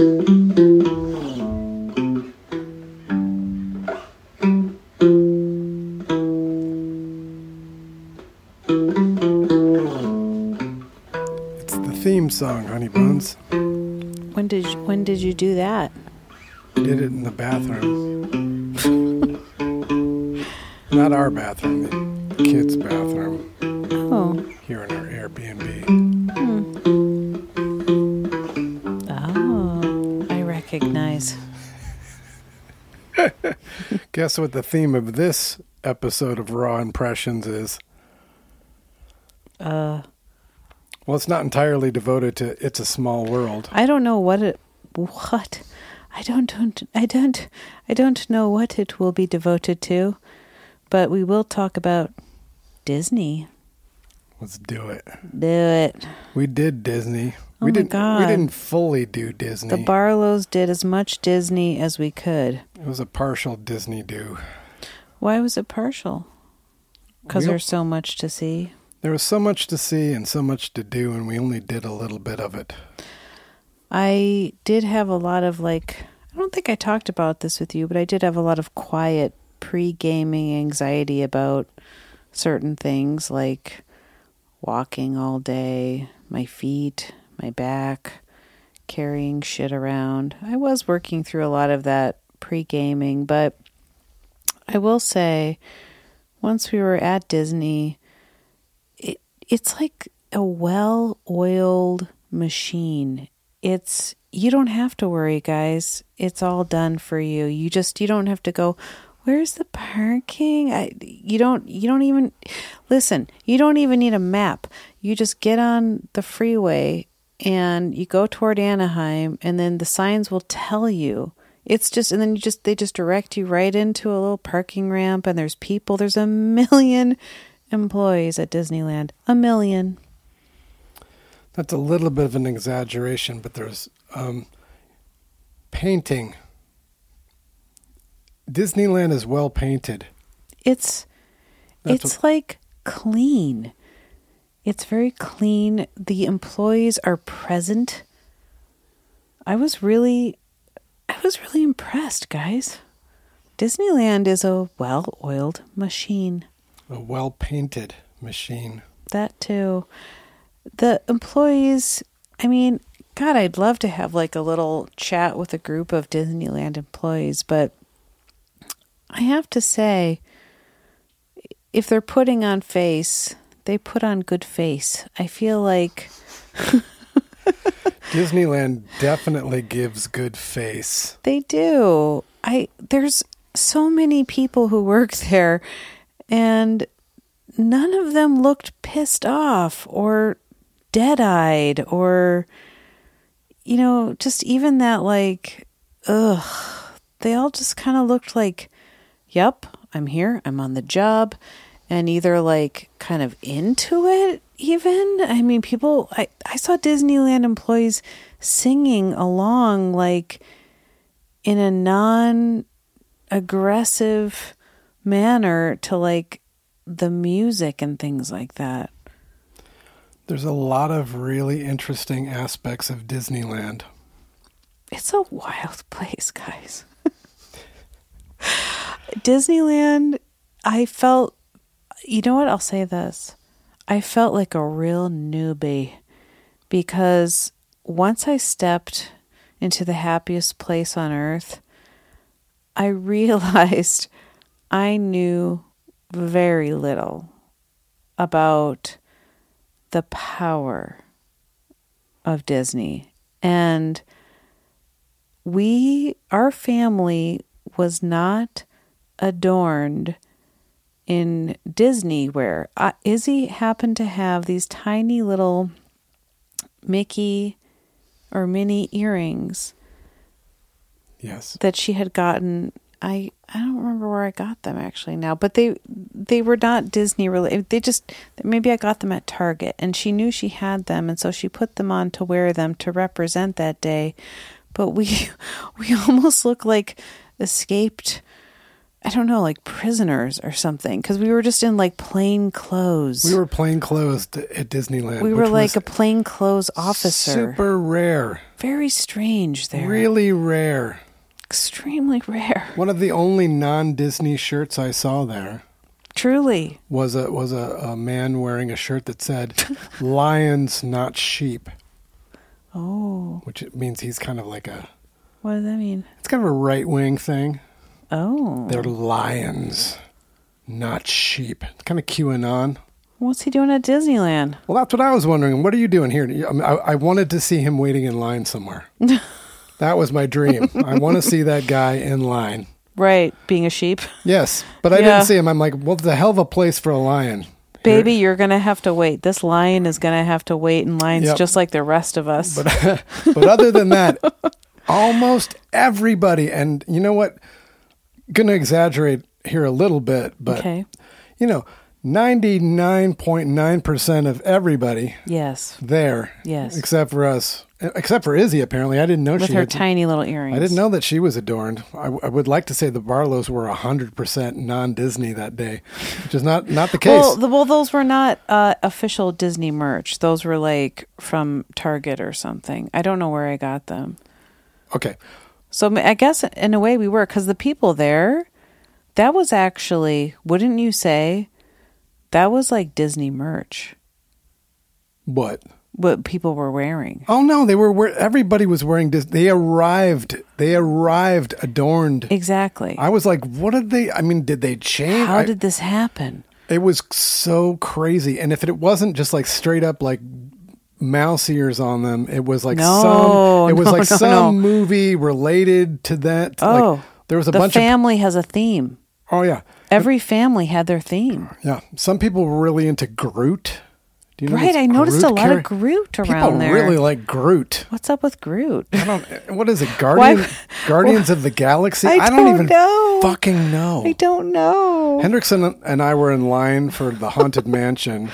It's the theme song, Honey Buns. When did you, when did you do that? Did it in the bathroom. Not our bathroom, the kids' bathroom Guess what the theme of this episode of Raw Impressions is? Uh, Well, it's not entirely devoted to It's a Small World. I don't know what it what I don't don't I don't I don't know what it will be devoted to, but we will talk about Disney. Let's do it. Do it. We did Disney. Oh we my didn't God. we didn't fully do Disney. The Barlows did as much Disney as we could. it was a partial Disney do. Why was it partial? Because there's so much to see. There was so much to see and so much to do and we only did a little bit of it. I did have a lot of like I don't think I talked about this with you, but I did have a lot of quiet pre-gaming anxiety about certain things like walking all day, my feet, my back, carrying shit around. I was working through a lot of that pre-gaming, but I will say once we were at Disney, it it's like a well-oiled machine. It's you don't have to worry, guys. It's all done for you. You just you don't have to go where's the parking? I you don't you don't even listen, you don't even need a map. You just get on the freeway and you go toward Anaheim and then the signs will tell you. It's just and then you just they just direct you right into a little parking ramp and there's people. There's a million employees at Disneyland. A million. That's a little bit of an exaggeration, but there's um, painting. Disneyland is well painted. it's That's it's like clean it's very clean. The employees are present. I was really i was really impressed guys. Disneyland is a well-oiled machine. A well painted machine. that too. The employees i mean god i'd love to have like a little chat with a group of disneyland employees but i have to say if they're putting on face they put on good face i feel like Disneyland definitely gives good face. They do. I there's so many people who work there and none of them looked pissed off or dead-eyed or you know, just even that like ugh. They all just kind of looked like yep, I'm here. I'm on the job and either like kind of into it even. I mean, people I I saw Disneyland employees singing along like in a non aggressive manner to like the music and things like that. There's a lot of really interesting aspects of Disneyland. It's a wild place, guys. Disneyland, I felt, you know what? I'll say this. I felt like a real newbie because once I stepped into the happiest place on earth, I realized I knew very little about the power of Disney. And we, our family, was not adorned in Disney wear Uh, Izzy happened to have these tiny little Mickey or Minnie earrings Yes. that she had gotten. I I don't remember where I got them actually now, but they they were not Disney related. They just maybe I got them at Target, and she knew she had them, and so she put them on to wear them to represent that day. But we we almost look like escaped. I don't know, like prisoners or something, because we were just in like plain clothes. We were plain clothes at Disneyland. we were like a plain clothes officer. Super rare. Very strange there. Really rare. extremely rare. One of the only non-Disney shirts I saw there Truly. was a was a, a man wearing a shirt that said "Lions, not sheep," Oh, which means he's kind of like a what does that mean? it's kind of a right wing thing. Oh, They're lions, not sheep. It's kind of QAnon. what's he doing at Disneyland? Well, that's what I was wondering. What are you doing here? I, I, wanted to see him waiting in line somewhere. that was my dream. I want to see that guy in line. Right, being a sheep. Yes, but I Yeah. didn't see him. I'm like, well, the hell of a place for a lion. Baby, you're going to have to wait. This lion is going to have to wait in lines Yep. just like the rest of us. But but other than that, almost everybody. And you know what? Going to exaggerate here a little bit, but okay. you know, ninety nine point nine percent of everybody Yes. there, Yes. except for us, except for Izzy. Apparently, I didn't know With she her had. tiny little earrings. I didn't know that she was adorned. I, I would like to say the Barlows were hundred percent non Disney that day, which is not not the case. Well, the, well, those were not uh, official Disney merch. Those were like from Target or something. I don't know where I got them. okay, So I guess in a way we were because the people there, that was actually, wouldn't you say, that was like Disney merch. what? What people were wearing. Oh no, they were. where Everybody was wearing. Dis- they arrived. They arrived adorned. Exactly. I was like, what did they? I mean, did they change? How I- did this happen? it was so crazy. And if it wasn't just like straight up like mouse ears on them, it was like No, some. It was no, like no, some movie related to that. Oh, like, there was a the bunch family has a theme. Oh yeah, Every family had their theme. yeah. Some people were really into Groot. Do you know Right, I noticed a lot of Groot around People there. really like Groot. What's up with Groot? I don't. What is it? Guardian, Guardians of the Galaxy. I don't, don't even know. fucking know. I don't know. Hendrix and I were in line for the Haunted Mansion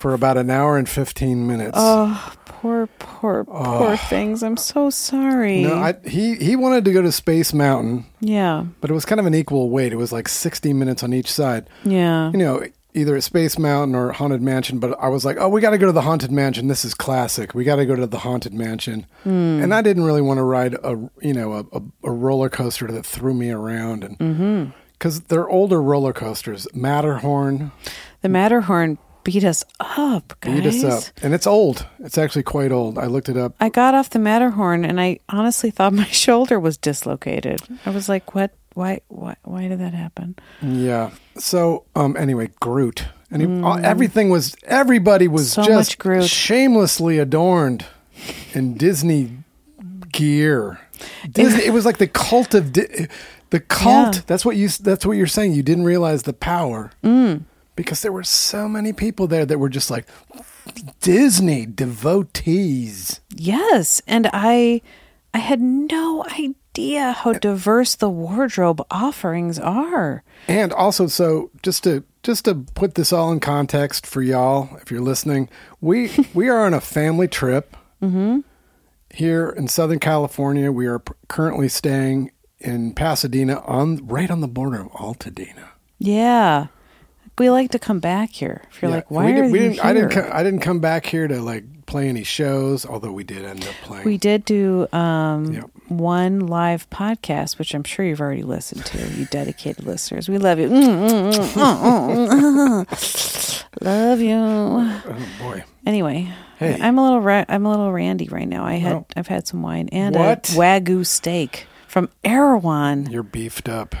for about an hour and fifteen minutes. Oh, poor, poor, poor things. I'm so sorry. no, I, he he wanted to go to Space Mountain, yeah, but it was kind of an equal weight. It was like sixty minutes on each side. yeah. You know, either at Space Mountain or Haunted Mansion. But I was like, oh, we got to go to the Haunted Mansion. This is classic. We got to go to the Haunted Mansion. Hmm. And I didn't really want to ride a you know a, a, a roller coaster that threw me around and Mm-hmm. because they're older roller coasters. Matterhorn The Matterhorn beat us up, guys. beat us up, and it's old. It's actually quite old. I looked it up. I got off the Matterhorn and I honestly thought my shoulder was dislocated. I was like, "What? Why? Why? Why did that happen?" Yeah. So, um, anyway, Groot, and he, uh, everything was everybody was Mm. So just shamelessly adorned in Disney gear. Disney. it was like the cult of Di- the cult. Yeah. That's what you. That's what you're saying. You didn't realize the power Mm. Because there were so many people there that were just like Disney devotees. Yes, and I, I had no idea how diverse the wardrobe offerings are. And also, so just to just to put this all in context for y'all, if you're listening, we we are on a family trip Mhm. here in Southern California. We are currently staying in Pasadena, on right on the border of Altadena. Yeah, we like to come back here. If you're Yeah, like, why we are did, we you didn't, I didn't. here?" I didn't come back here to like play any shows, although we did end up playing. We did do um, Yep. one live podcast, which I'm sure you've already listened to. You dedicated listeners, we love you. Mm, mm, mm, mm, mm, mm. love you. oh boy. Anyway, Hey. I'm a little ra- I'm a little randy right now. I had Oh. I've had some wine and What? a wagyu steak from Erewhon. You're beefed up.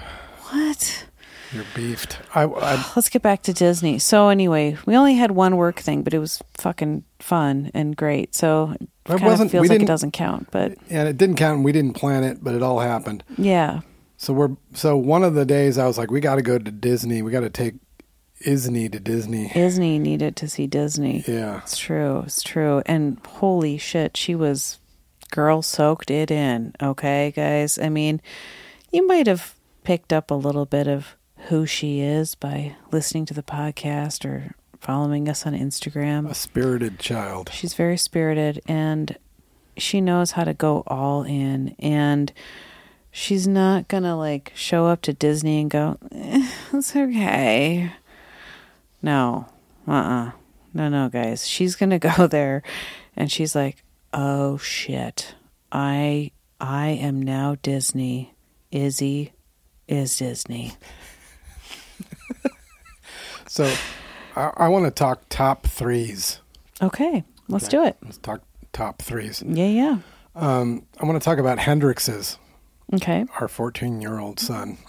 What? You're beefed. I, I Let's get back to Disney. So anyway, we only had one work thing, but it was fucking fun and great. So it It kind wasn't- of feels we like it didn't- doesn't count, but and it didn't count. and We didn't plan it, but it all happened. yeah. So we're so one of the days I was like, we got to go to Disney. We got to take Isney to Disney. Disney needed to see Disney. Yeah. It's true. It's true. And holy shit, she was girl soaked it in. Okay, guys. I mean, you might have picked up a little bit of who she is by listening to the podcast or following us on Instagram. A spirited child. She's very spirited and she knows how to go all in and she's not gonna like show up to Disney and go, eh, it's okay. No. Uh uh No, no, guys. She's gonna go there and she's like, Oh shit. I I am now Disney. Izzy is Disney. So I, I want to talk top threes. Okay, let's do it. Let's talk top threes. Yeah, yeah. Um, I want to talk about Hendrix's, Okay. our 14 year old son.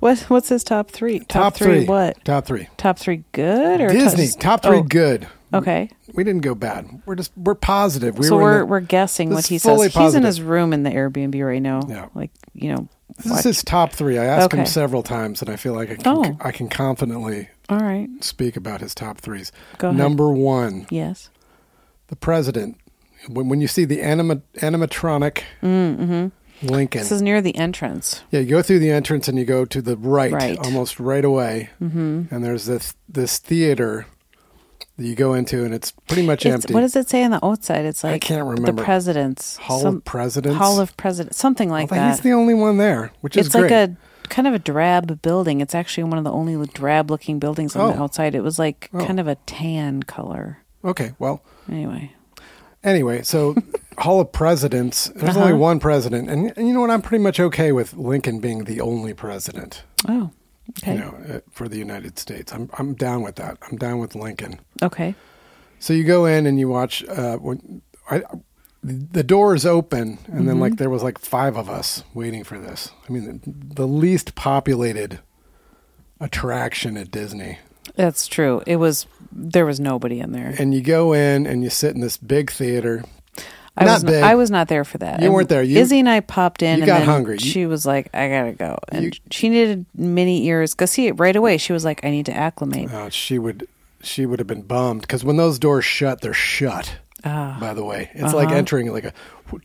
What what's his top three? Top, three, what? Top three. Top three good or Disney. top- Top three oh, good. Okay. We didn't go bad. We're just we're positive. We so were we're, the- we're guessing what he says. He's in his room in the Airbnb right now. Yeah. Like you know. This watch- is his top three. I asked him several times, and I feel like I can, Oh. I can confidently All right. speak about his top threes. Go ahead. Number one, Yes. the president. When, when you see the anima, animatronic Lincoln, Mm, This is near the entrance. yeah, you go through the entrance and you go to the right, Right. almost right away, mm-hmm. and there's this this theater that you go into, and it's pretty much It's, empty. what does it say on the outside? It's like I can't remember. the president's Hall some- of Presidents. Hall of Presidents, something like Although that. He's the only one there, which is great. it's great. like a kind of a drab building. It's actually one of the only drab looking buildings on the Oh. outside. It was like Oh. kind of a tan color. okay, well, Anyway. Anyway, so Hall of Presidents. There's Uh-huh. only one president, and, and you know what? I'm pretty much okay with Lincoln being the only president. Oh. Okay. You know, uh, for the United States, I'm I'm down with that. I'm down with Lincoln. Okay. So you go in and you watch. Uh, when I, the door is open, and then Mm-hmm. like there was like five of us waiting for this. I mean, the, the least populated attraction at Disney. That's true. It was there was nobody in there. And you go in and you sit in this big theater. I not was big. I was not there for that. You And weren't there. You- Izzy and I popped in. you and got then hungry. You- She was like, "I gotta go," and You- she needed Minnie ears. Cause see, right away she was like, "I need to acclimate." Uh, she would she would have been bummed because when those doors shut, they're shut. Ah. By the way, it's like Uh-huh. entering like a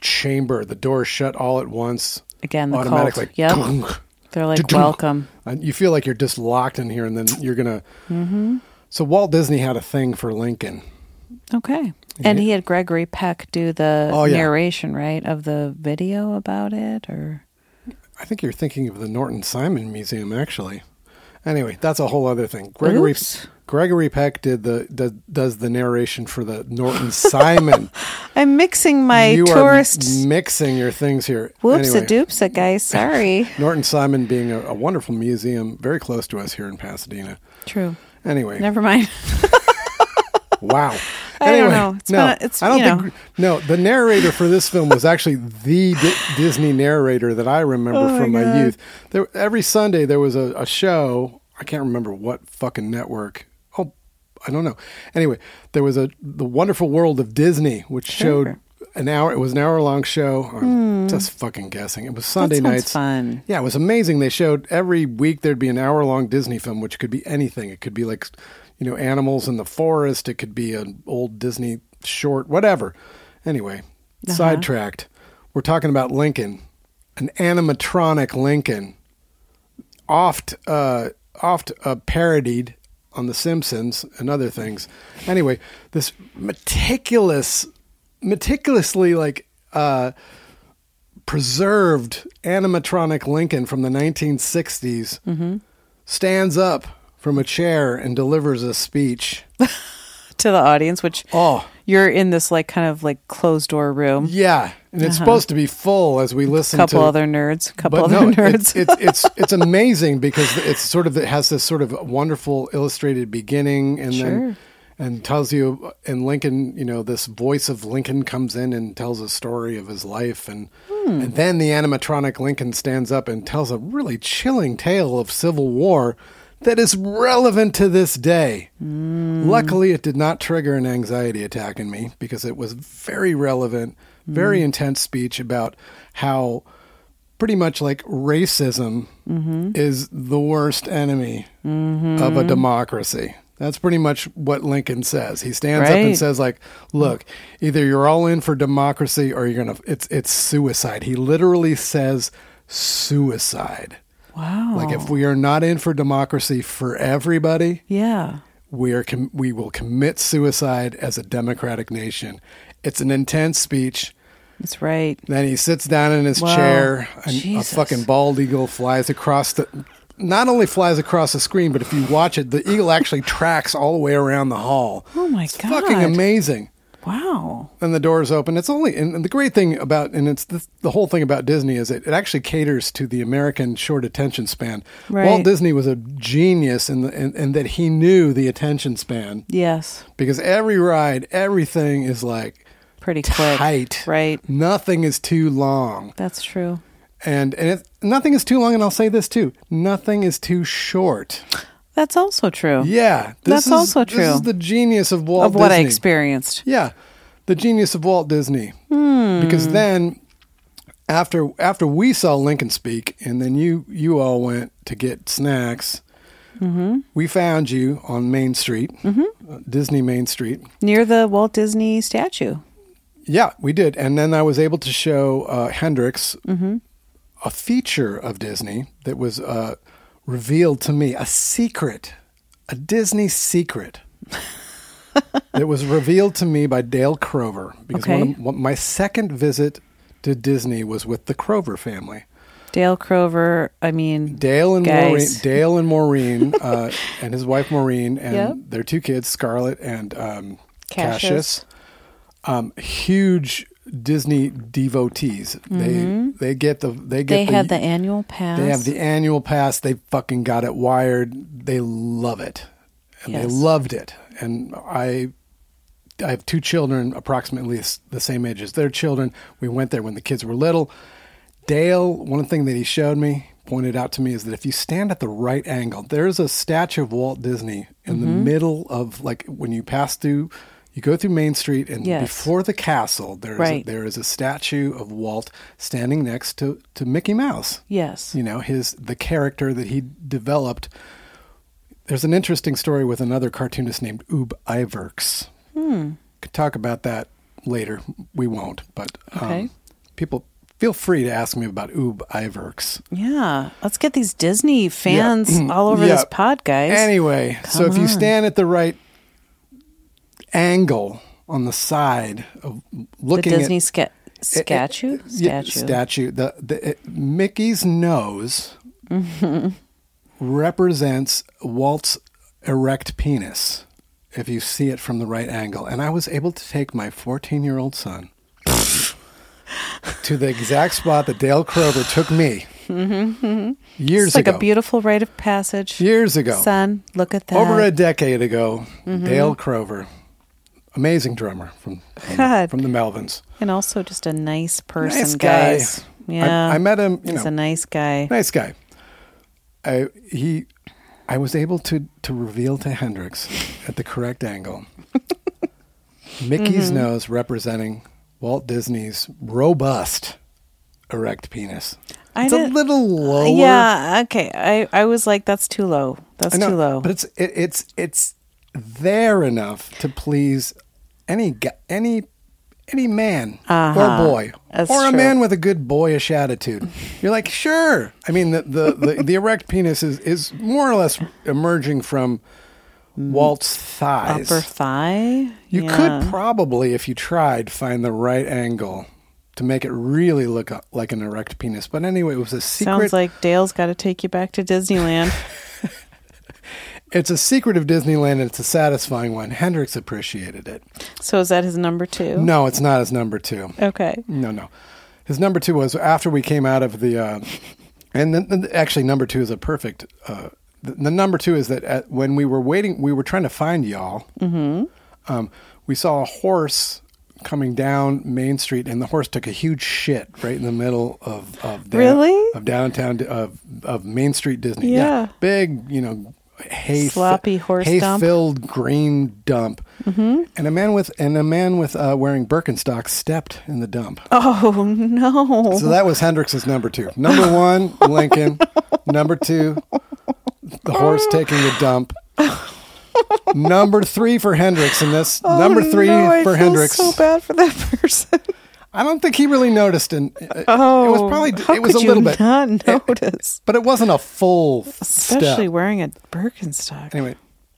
chamber. The doors shut all at once. Again, the automatically. cult. Yep. They're like, "Welcome." And you feel like you're just locked in here, and then you're gonna. Mm-hmm. So Walt Disney had a thing for Lincoln. Okay. And he had Gregory Peck do the Oh, yeah. narration, right, of the video about it, or I think you're thinking of the Norton Simon Museum, actually. Anyway, that's a whole other thing. Gregory Oops. Gregory Peck did the does, does the narration for the Norton Simon. I'm mixing my you tourist. mixing your things here. Whoops a doops a guys. Sorry. Norton Simon being a, a wonderful museum very close to us here in Pasadena. True. Anyway, Never mind. wow. I don't Anyway, know. It's no, kinda- it's, I don't you think no. The narrator for this film was actually the Di- Disney narrator that I remember Oh from my God. youth. There every Sunday there was a, a show. I can't remember what fucking network. Oh, I don't know. Anyway, there was a the Wonderful World of Disney, which showed an hour. It was an hour long show. I'm just fucking guessing. It was Sunday nights. fun. Yeah, it was amazing. They showed every week there'd be an hour long Disney film, which could be anything. It could be like, you know, animals in the forest. It could be an old Disney short, whatever. Anyway, Uh-huh. sidetracked. We're talking about Lincoln, an animatronic Lincoln, oft, uh, oft uh, parodied on The Simpsons and other things. Anyway, this meticulous, meticulously like. Uh, preserved animatronic Lincoln from the 1960s Mm-hmm. stands up from a chair and delivers a speech. To the audience, which Oh, you're in this like kind of like closed door room. yeah, and it's supposed to be full as we listen couple to other nerds. A couple other no, nerds. it's, it's it's it's amazing because it's sort of it has this sort of wonderful illustrated beginning and Sure. then and tells you and Lincoln, you know, this voice of Lincoln comes in and tells a story of his life and Hmm. and then the animatronic Lincoln stands up and tells a really chilling tale of Civil War that is relevant to this day. Hmm. Luckily it did not trigger an anxiety attack in me because it was very relevant, very Hmm. intense speech about how pretty much like racism Mm-hmm. is the worst enemy of a democracy. That's pretty much what Lincoln says. He stands up and says like, "Look, either you're all in for democracy or you're going to it's it's suicide." He literally says suicide. Wow. Like if we are not in for democracy for everybody, yeah. we are com- we will commit suicide as a democratic nation. It's an intense speech. That's right. Then he sits down in his chair, and Jesus. a fucking bald eagle flies across the. Not only flies across the screen, but if you watch it, the eagle actually tracks all the way around the hall. Oh my It's God. fucking amazing. Wow. And the doors open. It's only and, and the great thing about and it's the, the whole thing about Disney is it, it actually caters to the American short attention span. Right. Walt Disney was a genius in, the, in in that he knew the attention span Yes. because every ride, everything is like Pretty quick. tight. Right. Nothing is too long. That's true. And and it, nothing is too long. And I'll say this too: nothing is too short. That's also true. Yeah, this That's is, also This true. is the genius of Walt Of what I Disney. experienced. Yeah, the genius of Walt Disney. Hmm. Because then, after after we saw Lincoln speak, and then you you all went to get snacks. Mm-hmm. We found you on Main Street, uh, Disney Main Street. Near the Walt Disney statue. Yeah, we did, and then I was able to show uh, Hendrix Mm-hmm. A feature of Disney that was uh, revealed to me, a secret, a Disney secret. that was revealed to me by Dale Crover because one of, one, my second visit to Disney was with the Crover family. Dale Crover, I mean, Dale and Maureen, Dale and Maureen, uh, and his wife Maureen, and Yep. their two kids, Scarlett and um, Cassius. Cassius. Um, huge Disney devotees. They they get the they get Mm-hmm. they had the annual pass. they have the annual pass. They fucking got it wired. They love it, and they loved it. And I, I have two children, approximately the same age as their children. We went there when the kids were little. Dale, one thing that he showed me, pointed out to me, is that if you stand at the right angle, there's a statue of Walt Disney in the Mm-hmm. middle of like when you pass through. You go through Main Street, and Yes. before the castle, there is Right. a, there is a statue of Walt standing next to, to Mickey Mouse Yes. you know his the character that he developed there's an interesting story with another cartoonist named Ub Iwerks. Hmm. Could talk about that later. We won't, but um, Okay. people feel free to ask me about Ub Iwerks. Yeah. Let's get these Disney fans all over Yeah. this pod, guys. Anyway, so if you stand at the right angle on the side of the looking Disney at sca- statue? Yeah, statue. statue. The, the it, Mickey's nose represents Walt's erect penis. If you see it from the right angle, and I was able to take my 14 year old son to the exact spot that Dale Crover took me years ago. it's like ago. a beautiful rite of passage. years ago, Son, look at that. over a decade ago, Mm-hmm. Dale Crover, amazing drummer from from, from the Melvins. and also just a nice person, Nice guy. guys. Yeah. I, I met him. You He's know, a nice guy. nice guy. I he, I was able to to reveal to Hendrix at the correct angle. Mickey's Mm-hmm. nose representing Walt Disney's robust erect penis. I It's a little lower. Yeah, okay. I, I was like, that's too low. That's know, too low. but it's it, it's it's there enough to please any any any man Uh-huh. or boy That's or a true. man with a good boyish attitude. You're like, sure. I mean, the the, the, the erect penis is is more or less emerging from Walt's thighs. Upper thigh? You Yeah. could probably, if you tried, find the right angle to make it really look like an erect penis. But anyway, it was a secret. Sounds like Dale's got to take you back to Disneyland. it's a secret of Disneyland, and it's a satisfying one. Hendrix appreciated it. so is that his number two? No, it's not his number two. Okay. No, no. His number two was after we came out of the, uh, and then then actually number two is a perfect. Uh, the, the number two is that at, when we were waiting, we were trying to find y'all. Mm-hmm. Um, we saw a horse coming down Main Street, and the horse took a huge shit right in the middle of of down- Really? of downtown of of Main Street Disney. Yeah. big, you know, hay Sloppy horse hay dump. filled green dump. and a man with and a man with uh, wearing Birkenstocks stepped in the dump. Oh no! So that was Hendrix's number two. Number one, Lincoln. number two, the horse taking a dump. number three for Hendrix in this. Oh, number three no, for Hendrix. So bad for that person. I don't think he really noticed, and Oh, it was probably it was a little bit, not notice, but it wasn't a full especially step. wearing a Birkenstock. Anyway,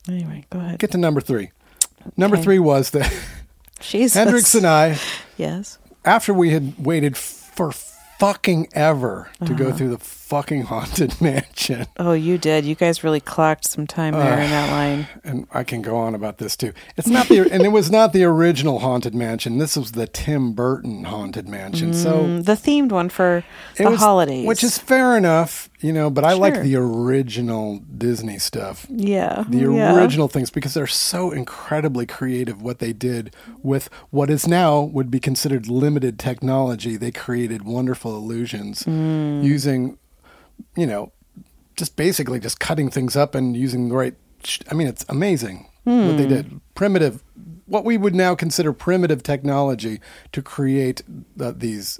Anyway, go ahead. get to number three. Number Okay. three was that Jesus. Hendrix and I, Yes. after we had waited for fucking ever to go Uh-huh. through the fucking haunted mansion. Oh, you did. You guys really clocked some time there in that line. and I can go on about this too. It's not the and it was not the original haunted mansion. This was the Tim Burton haunted mansion. so Mm, the themed one for the was- holidays, which is fair enough, you know. But I like the original Disney stuff, yeah, the yeah. original things, because they're so incredibly creative. What they did with what is now would be considered limited technology, they created wonderful illusions Mm. using, you know, just basically just cutting things up and using the right. sh- I mean, it's amazing what Hmm. they did. Primitive, what we would now consider primitive technology to create the, these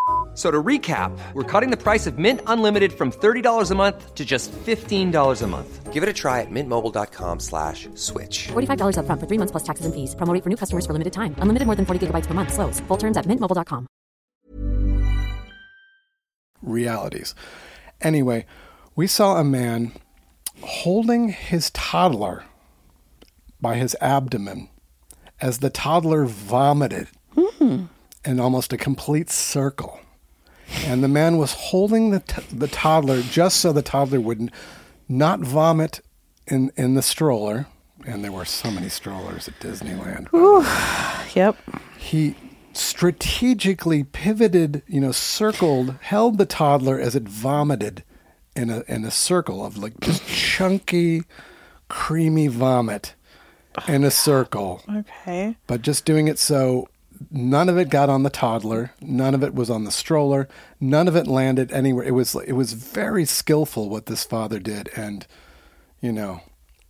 F- So to recap, we're cutting the price of Mint Unlimited from $30 a month to just $15 a month. Give it a try at mintmobile.com slash switch. $45 upfront for three months plus taxes and fees. Promo rate for new customers for limited time. Unlimited more than 40 gigabytes per month. Slows. Full terms at mintmobile.com. realities. Anyway, we saw a man holding his toddler by his abdomen as the toddler vomited hmm. in almost a complete circle. And the man was holding the, t- the toddler just so the toddler would n- not vomit in, in the stroller. And there were so many strollers at Disneyland Ooh, Yep. he strategically pivoted, you know, circled, held the toddler as it vomited in a in a circle of like just chunky, creamy vomit in a circle, Okay. but just doing it so none of it got on the toddler, none of it was on the stroller, none of it landed anywhere. It was it was very skillful what this father did, and you know,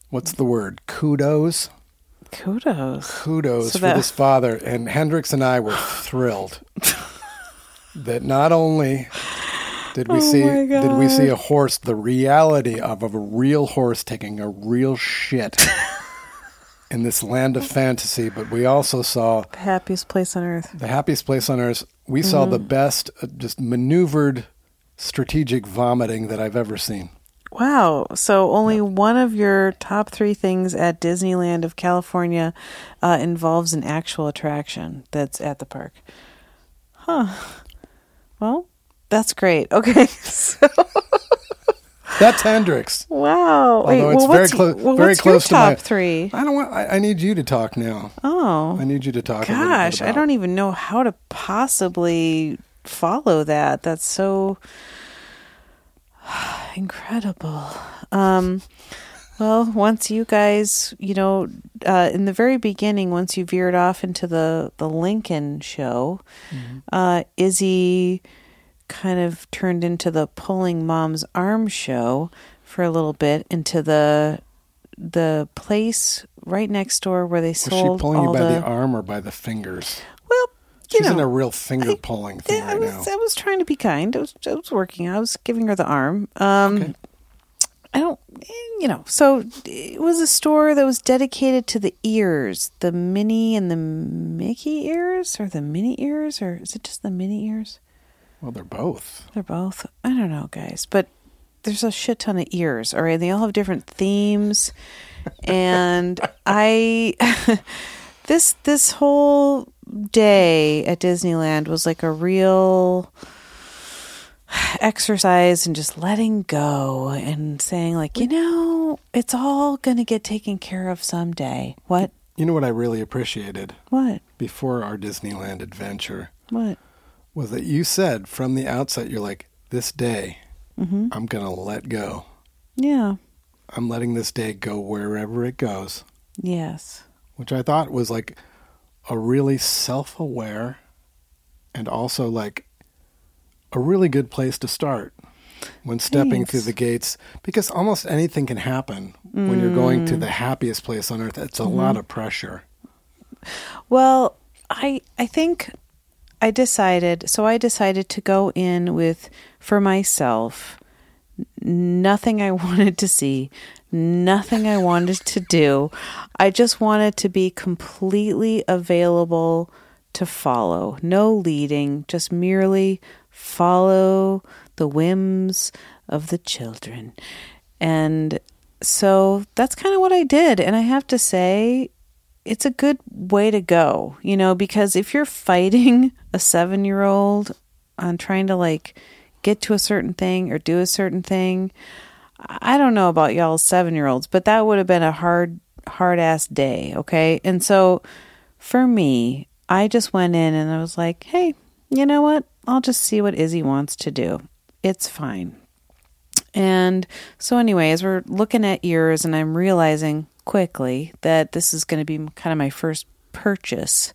what's the word? Kudos Kudos. kudos So for that- this father. And Hendrix and I were thrilled that not only did we Oh see did we see a horse, the reality of, of a real horse taking a real shit in this land of fantasy, but we also saw The happiest place on earth. the happiest place on earth. We saw Mm-hmm. the best, uh, just maneuvered strategic vomiting that I've ever seen. Wow. So only one of your top three things at Disneyland of California uh, involves an actual attraction that's at the park. Huh. Well, that's great. Okay. So, That's Hendrix. wow. Wait, Although it's well, very what's, close, well, very what's close your to top my three? I don't want. I, I need you to talk now. Oh. I need you to talk. Gosh, I don't even know how to possibly follow that. That's so incredible. Um, well, once you guys, you know, uh, in the very beginning, once you veered off into the the Lincoln show, uh, Izzy kind of turned into the pulling mom's arm show for a little bit into the the place right next door where they sold. Was she pulling you by the, the arm or by the fingers? well, you She's know, in a real finger pulling thing I right was, now. I was trying to be kind. I was, I was working. I was giving her the arm. Um, Okay. I don't, you know. So it was a store that was dedicated to the ears, the Minnie and the Mickey ears, or the Minnie ears, or is it just the Minnie ears? Well, they're both. They're both. I don't know, guys, but there's a shit ton of ears. All right, they all have different themes, and I this this whole day at Disneyland was like a real exercise in just letting go and saying like, you know, it's all going to get taken care of someday. What? You know what I really appreciated What? before our Disneyland adventure What? Was that you said from the outset, you're like, this day, Mm-hmm. I'm going to let go. Yeah. I'm letting this day go wherever it goes, Yes. which I thought was like a really self aware and also like a really good place to start when stepping Thanks. through the gates because almost anything can happen when you're going Mm. to the happiest place on earth. It's Mm-hmm. a lot of pressure. Well, I I think I decided so I decided to go in with for myself nothing I wanted to see, nothing I wanted to do. I just wanted to be completely available to follow. No leading, just merely follow the whims of the children. And so that's kind of what I did. And I have to say, it's a good way to go, you know, because if you're fighting a seven year old on trying to like get to a certain thing or do a certain thing, I don't know about y'all seven year olds, but that would have been a hard, hard ass day. Okay. And so for me, I just went in and I was like, hey, you know what? I'll just see what Izzy wants to do. It's fine. And so, anyway, as we're looking at ears, and I'm realizing quickly that this is going to be kind of my first purchase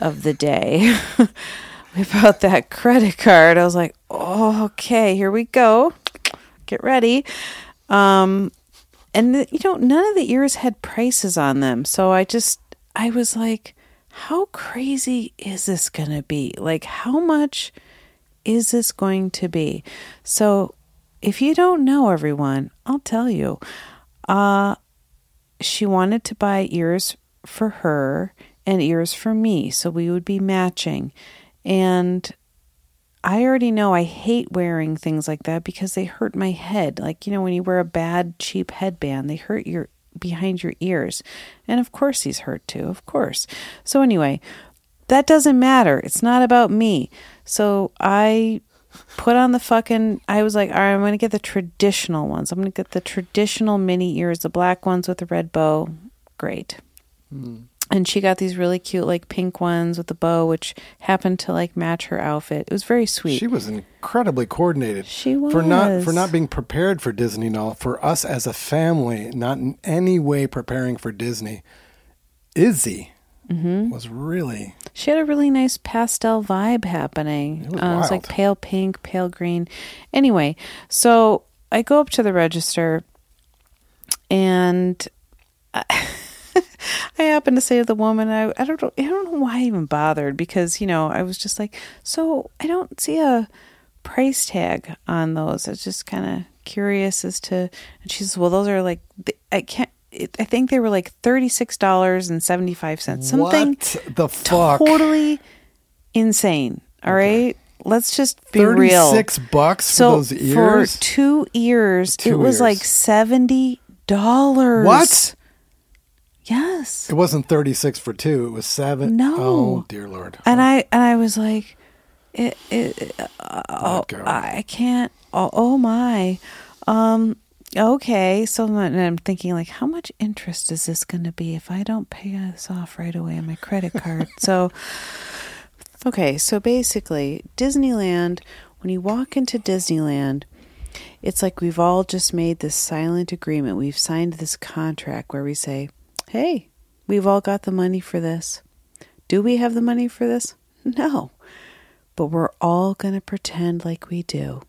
of the day. we bought that credit card, I was like, oh, okay, here we go. Get ready. Um, and the, you know, none of the ears had prices on them. So I just, I was like, how crazy is this going to be? Like, how much is this going to be? So, if you don't know everyone, I'll tell you. Uh she wanted to buy ears for her and ears for me, so we would be matching. And I already know I hate wearing things like that because they hurt my head. Like, you know, when you wear a bad cheap headband, they hurt your behind your ears. And of course he's hurt too, of course. So anyway, that doesn't matter. It's not about me. So I put on the fucking I was like, all right, I'm gonna get the traditional ones. I'm gonna get the traditional Minnie ears, the black ones with the red bow. Great. Hmm. And she got these really cute like pink ones with the bow, which happened to like match her outfit. It was very sweet. She was incredibly coordinated. She was for not for not being prepared for Disney and all. For us as a family, not in any way preparing for Disney. Izzy Mm-hmm. was really She had a really nice pastel vibe happening. It was uh, it was like pale pink, pale green. Anyway, so I go up to the register and I, I happen to say to the woman, I, I don't know, I don't know why I even bothered because, you know, I was just like, so I don't see a price tag on those. I was just kind of curious as to, and she says, well, those are like, I can't, it, I think they were like $36.75. Something what the fuck. totally insane. All right, let's just be real. Thirty-six bucks So for those ears. for two ears, Two it was ears. like seventy dollars. what? Yes. It wasn't thirty-six for two. It was seven. No. Oh dear lord. And I and I was like, it, it, oh, Let go. I can't. Oh, oh my. Um. Okay. So I'm thinking like, how much interest is this going to be if I don't pay this off right away on my credit card? so. Okay, so basically, Disneyland, when you walk into Disneyland, it's like we've all just made this silent agreement. We've signed this contract where we say, hey, we've all got the money for this. Do we have the money for this? No. But we're all going to pretend like we do.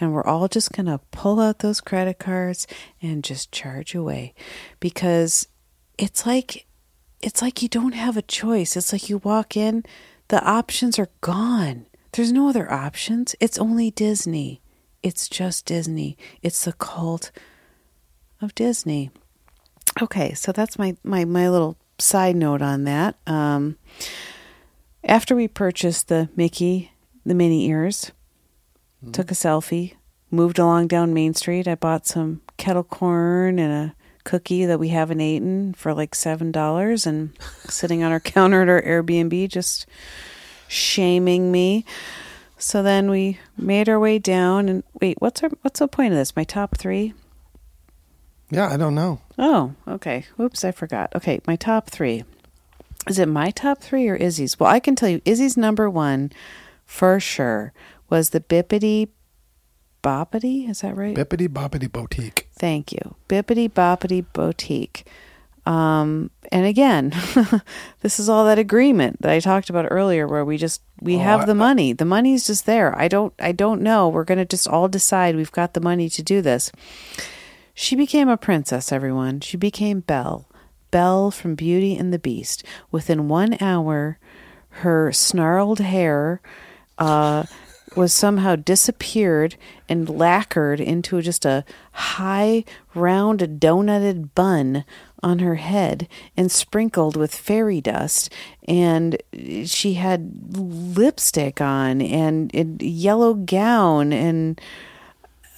And we're all just going to pull out those credit cards and just charge away because it's like it's like you don't have a choice. It's like you walk in, the options are gone. There's no other options. It's only Disney. It's just Disney. It's the cult of Disney. Okay, so that's my my my little side note on that. Um, after we purchased the Mickey, the Minnie ears, hmm. took a selfie, moved along down Main Street. I bought some kettle corn and a cookie that we haven't eaten for like seven dollars, and sitting on our counter at our Airbnb, just shaming me. So then we made our way down, and wait, what's our what's the point of this? My top three. Yeah, I don't know. Oh, okay. Oops, I forgot. Okay, my top three. Is it my top three or Izzy's? Well, I can tell you, Izzy's number one for sure was the Bippity Boppity. Is that right? Bippity boppity boutique. Thank you. Bippity Boppity Boutique. Um, and again, this is all that agreement that I talked about earlier where we just we have the money. The money's just there. I don't I don't know. We're going to just all decide we've got the money to do this. She became a princess, everyone. She became Belle. Belle from Beauty and the Beast. Within 1 hour, her snarled hair uh was somehow disappeared and lacquered into just a high, round, donutted bun on her head and sprinkled with fairy dust. And she had lipstick on and a yellow gown and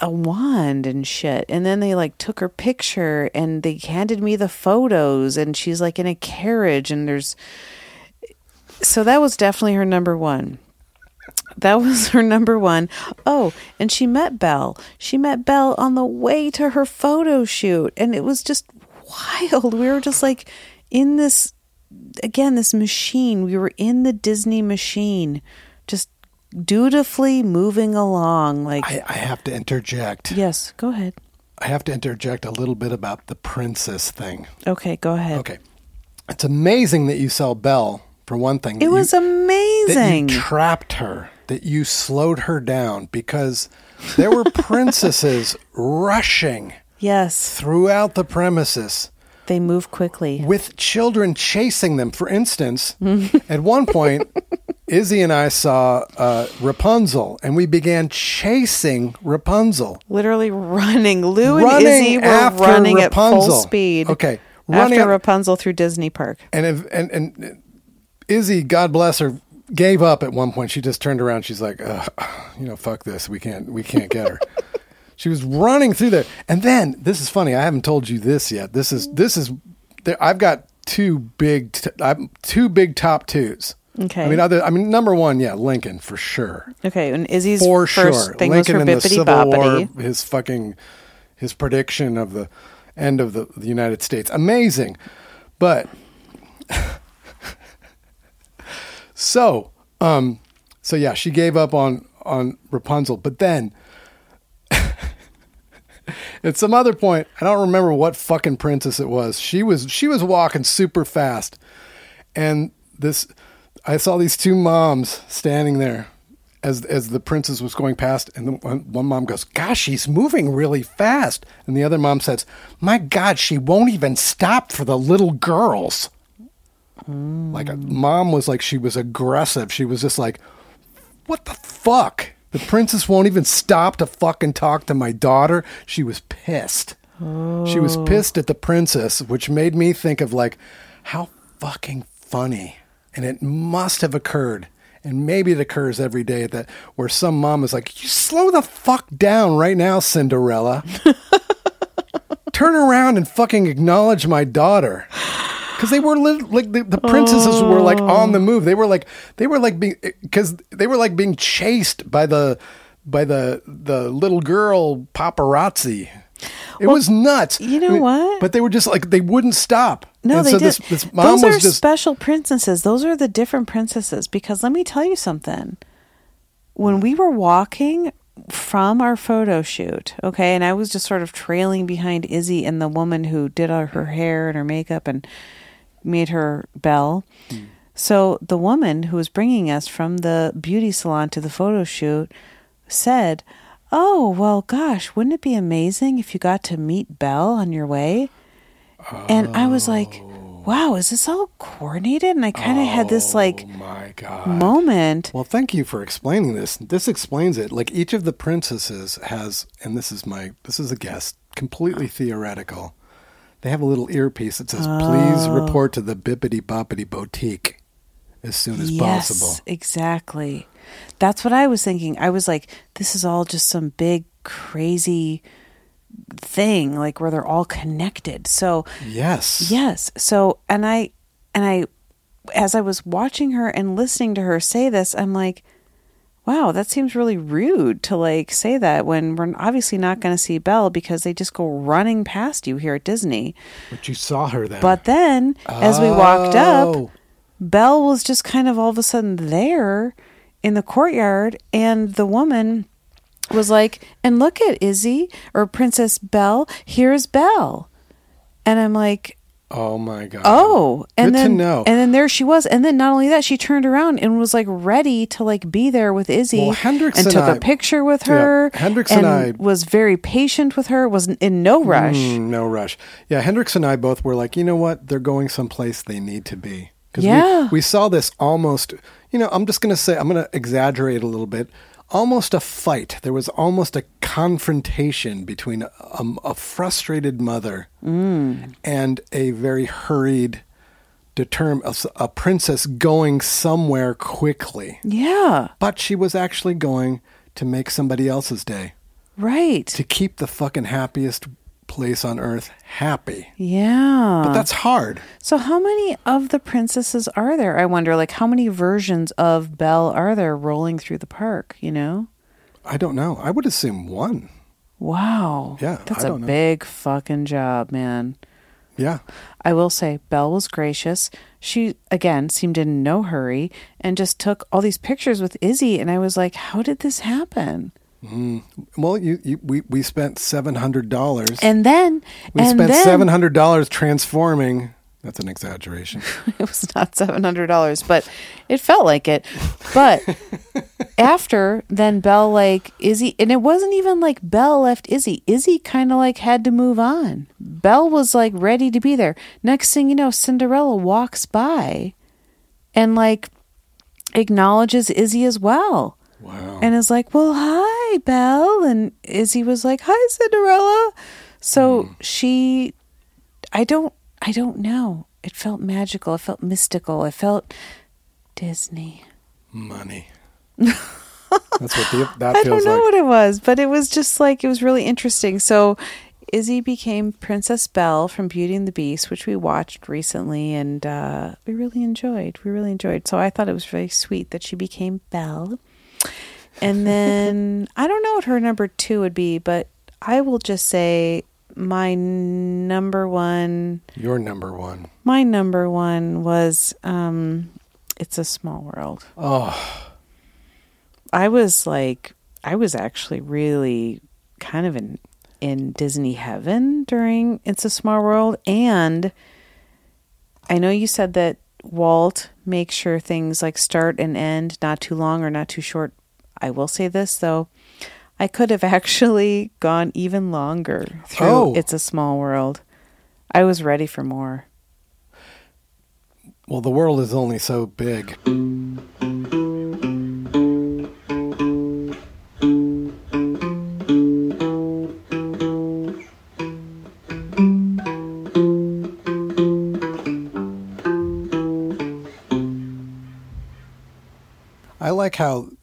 a wand and shit. And then they like took her picture and they handed me the photos and she's like in a carriage and there's so that was definitely her number one. That was her number one. Oh, and she met Belle. She met Belle on the way to her photo shoot. And it was just wild. We were just like in this, again, this machine. We were in the Disney machine, dutifully moving along. Like, I, I have to interject. yes, go ahead. I have to interject a little bit about the princess thing. Okay, go ahead. Okay. It's amazing that you sell Belle, for one thing. It was you, That amazing. you trapped her, that you slowed her down because there were princesses rushing yes, throughout the premises they move quickly. with children chasing them. For instance, at one point, Izzy and I saw uh, Rapunzel, and we began chasing Rapunzel. Literally running. Lou and Running Izzy were running at full speed. Okay, running After Rapunzel through Disney Park. And if, and and Izzy, God bless her, gave up at one point. She just turned around. She's like, you know, fuck this. We can't we can't get her. she was running through there, and then this is funny. I haven't told you this yet. This is this is. I've got two big t- I'm, two big top twos. Okay. I mean, other. I mean, number one, yeah, Lincoln for sure. Okay, and Izzy's For first sure, thing Lincoln was in her the Civil boppity. War, his fucking his prediction of the end of the, the United States, amazing. But so, um, so yeah, she gave up on on Rapunzel, but then at some other point, I don't remember what fucking princess it was. She was she was walking super fast, and this I saw these two moms standing there as as the princess was going past, and the one, one mom goes, "Gosh, she's moving really fast," and the other mom says, "My God, she won't even stop for the little girls." Like a mom was like she was aggressive. She was just like, "What the fuck?" The princess won't even stop to fucking talk to my daughter. She was pissed. She was oh. pissed at the princess, which made me think of like how fucking funny. And it must have occurred. And maybe it occurs every day that where some mom is like, You slow the fuck down right now, Cinderella. Turn around and fucking acknowledge my daughter. Because they were li- like the, the princesses were like oh. on the move. They were like they were like being because eh, they were like being chased by the by the the little girl paparazzi. It was nuts. you know what? But they were just like they wouldn't stop. No, and they so did. this this mom Those was are just special princesses. Those are the different princesses. Because let me tell you something. When we were walking from our photo shoot, okay, and I was just sort of trailing behind Izzy and the woman who did our, her hair and her makeup and made her Belle. So the woman who was bringing us from the beauty salon to the photo shoot said, "Oh well, gosh, wouldn't it be amazing if you got to meet Belle on your way?" And I was like, oh. "Wow, is this all coordinated?" And I kind of had this oh like oh my god. moment. Well, thank you for explaining this. This explains it. Like each of the princesses has, and this is my, this is a guess, completely theoretical. They have a little earpiece that says, "Please Oh. report to the Bibbidi Bobbidi Boutique as soon as yes, possible." exactly. That's what I was thinking. I was like, "This is all just some big crazy thing, like where they're all connected." So Yes. Yes. So, and I, and I, as I was watching her and listening to her say this, I'm like, wow, that seems really rude to like say that when we're obviously not going to see Belle because they just go running past you here at Disney. But you saw her then. But then as we walked up, Oh. Belle was just kind of all of a sudden there in the courtyard and the woman was like, and look at Izzy or Princess Belle. Here's Belle. And I'm like, Oh my god. oh, and Good to then know. and then there she was, and then not only that, she turned around and was like ready to like be there with Izzy, Well, Hendrix and and took I- a picture with Yeah, her. Hendrix and I- was very patient with her. Was in no rush. Mm, no rush. Yeah, Hendrix and I both were like, you know what? They're going someplace they need to be. 'Cause Yeah. We, we saw this almost, you know, I'm just going to say, I'm going to exaggerate a little bit. Almost a fight. There was almost a confrontation between a, a frustrated mother Mm. and a very hurried, determined, a, a princess going somewhere quickly. Yeah, But she was actually going to make somebody else's day, right. to keep the fucking happiest place on earth happy. yeah, But that's hard. So, how many of the princesses are there? I wonder, like, how many versions of Belle are there rolling through the park? You know? I don't know. I would assume one. Wow. Yeah, That's a know. big fucking job, man. Yeah. I will say, Belle was gracious. She, again, seemed in no hurry and just took all these pictures with Izzy. And I was like, how did this happen? Mm. Well, you, you we we spent seven hundred dollars. And then, We and spent seven hundred dollars transforming. That's an exaggeration. it was not seven hundred dollars, but it felt like it. But after then, Belle like Izzy, and it wasn't even like Belle left Izzy. Izzy kind of like had to move on. Belle was like ready to be there. Next thing you know, Cinderella walks by, and like acknowledges Izzy as well. Wow. And is like, "Well, hi, Belle," and Izzy was like, "Hi, Cinderella." So Hmm. she I don't I don't know. It felt magical. It felt mystical. It felt Disney. Money. That's what the, that I don't know like. what it was, but it was just like it was really interesting. So Izzy became Princess Belle from Beauty and the Beast, which we watched recently, and uh, we really enjoyed. We really enjoyed. So I thought it was very sweet that she became Belle. And then I don't know what her number two would be, but I will just say my number one Your number one. my number one was um It's a Small World. Oh, I was like I was actually really kind of in in Disney heaven during It's a Small World and I know you said that Walt makes sure things like start and end not too long or not too short. I will say this though. I could have actually gone even longer through Oh. It's a Small World. I was ready for more. well, the world is only so big.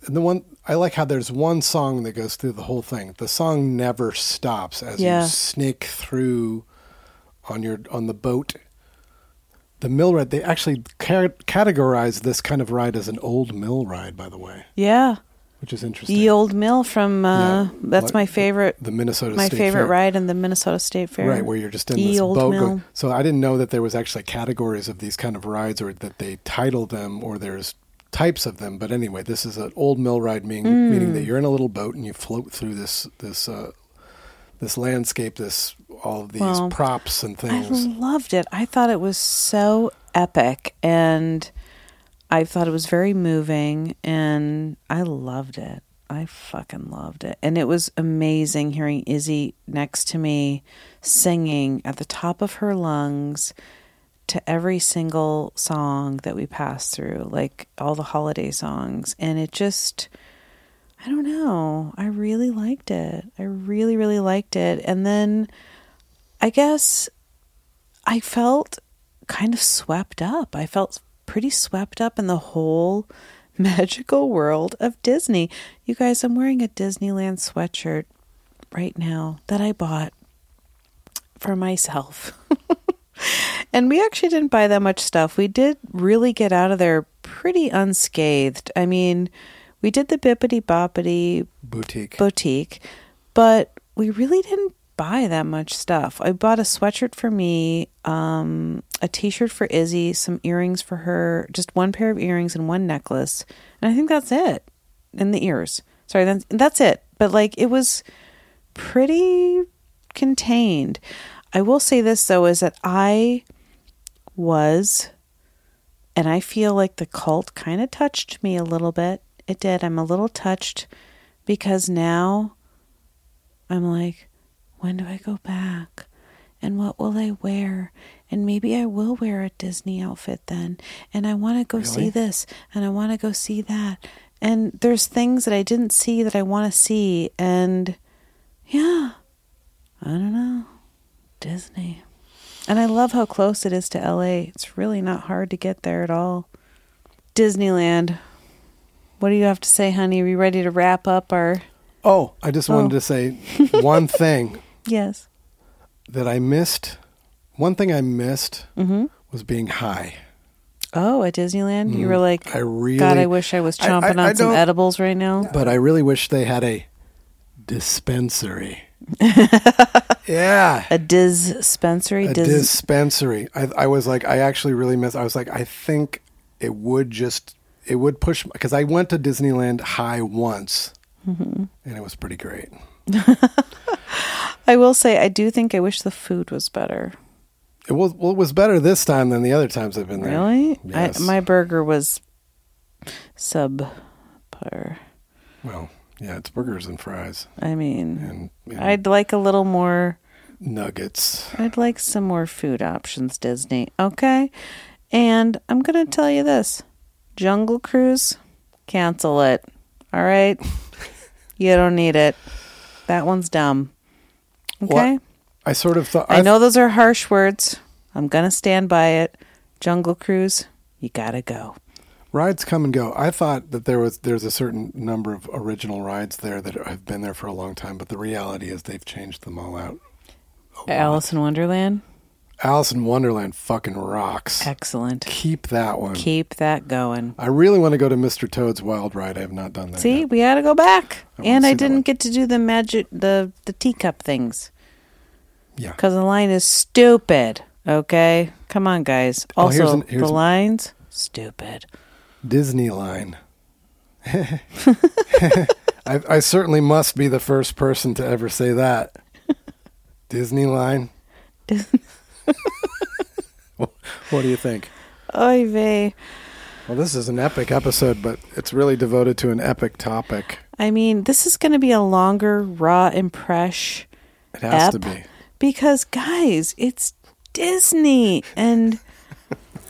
How the one I like how there's one song that goes through the whole thing. The song never stops as Yeah. you snake through on your on the boat. The mill ride. They actually ca- categorize this kind of ride as an old mill ride, by the way, Yeah. which is interesting. The old mill from uh Yeah, that's like my favorite the Minnesota my State favorite Fair. ride in the Minnesota State Fair. Right, where you're just in Ye this boat. Going, so I didn't know that there was actually categories of these kind of rides, or that they title them, or there's types of them. But anyway, this is an old mill ride, meaning Mm. meaning that you're in a little boat and you float through this this uh, this landscape, this all of these Well, props and things. I loved it. I thought it was so epic and I thought it was very moving and I loved it. I fucking loved it. And it was amazing hearing Izzy next to me singing at the top of her lungs to every single song that we passed through, like all the holiday songs. And it just, I don't know. I really liked it. I really, really liked it. And then I guess I felt kind of swept up. I felt pretty swept up in the whole magical world of Disney. You guys, I'm wearing a Disneyland sweatshirt right now that I bought for myself. and we actually didn't buy that much stuff. We did really get out of there pretty unscathed. I mean, we did the bibbidi bobbidi Boutique. boutique, but we really didn't buy that much stuff. I bought a sweatshirt for me, um, a t-shirt for Izzy, some earrings for her, just one pair of earrings and one necklace, and I think that's it. And the ears. Sorry, that's, that's it. but like it was pretty contained. I will say this though is that I was and I feel like the cult kind of touched me a little bit. It did. I'm a little touched because now I'm like, when do I go back? And what will I wear? And maybe I will wear a Disney outfit then. And I want to go see this and I want to go see that. And there's things that I didn't see that I want to see. And yeah, I don't know. Disney. And I love how close it is to LA. It's really not hard to get there at all. Disneyland. What do you have to say, honey? Are we ready to wrap up our. Oh, I just wanted Oh. to say one thing Yes. that I missed. One thing I missed Mm-hmm. was being high. Oh, at Disneyland? You were like, Mm, I really, God, I wish I was chomping I- I on some edibles right now. but I really wish they had a dispensary. yeah, A dispensary? a Dis- dispensary. I, I was like, I actually really miss. I was like, I think it would just, it would push because I went to Disneyland high once, Mm-hmm. and it was pretty great. I will say, I do think I wish the food was better. It was well, it was better this time than the other times I've been there. Really? Yes. I, my burger was subpar. well, yeah, it's burgers and fries I mean, and, and I'd like a little more. nuggets. I'd like some more food options, Disney. Okay. And I'm going to tell you this Jungle Cruise, cancel it. All right. you don't need it. That one's dumb. Okay. What? I sort of thought I know those are harsh words. I'm going to stand by it. Jungle Cruise, you got to go. Rides come and go. I thought that there was there's a certain number of original rides there that have been there for a long time, but the reality is they've changed them all out. Alice in Wonderland, Alice in Wonderland fucking rocks. excellent. Keep that one. Keep that going. I really want to go to Mr. Toad's Wild Ride. I have not done that. See, yet. we had to go back, I and I didn't get to do the magic, the the teacup things yeah. because the line is stupid. Okay, come on, guys. Oh, here's Also, an- here's the an- lines stupid. Disney line. I, I certainly must be the first person to ever say that. Disney line. what do you think? Oy vey. Well, this is an epic episode, but it's really devoted to an epic topic. I mean, this is going to be a longer raw impress It has to be. because, guys, it's Disney, and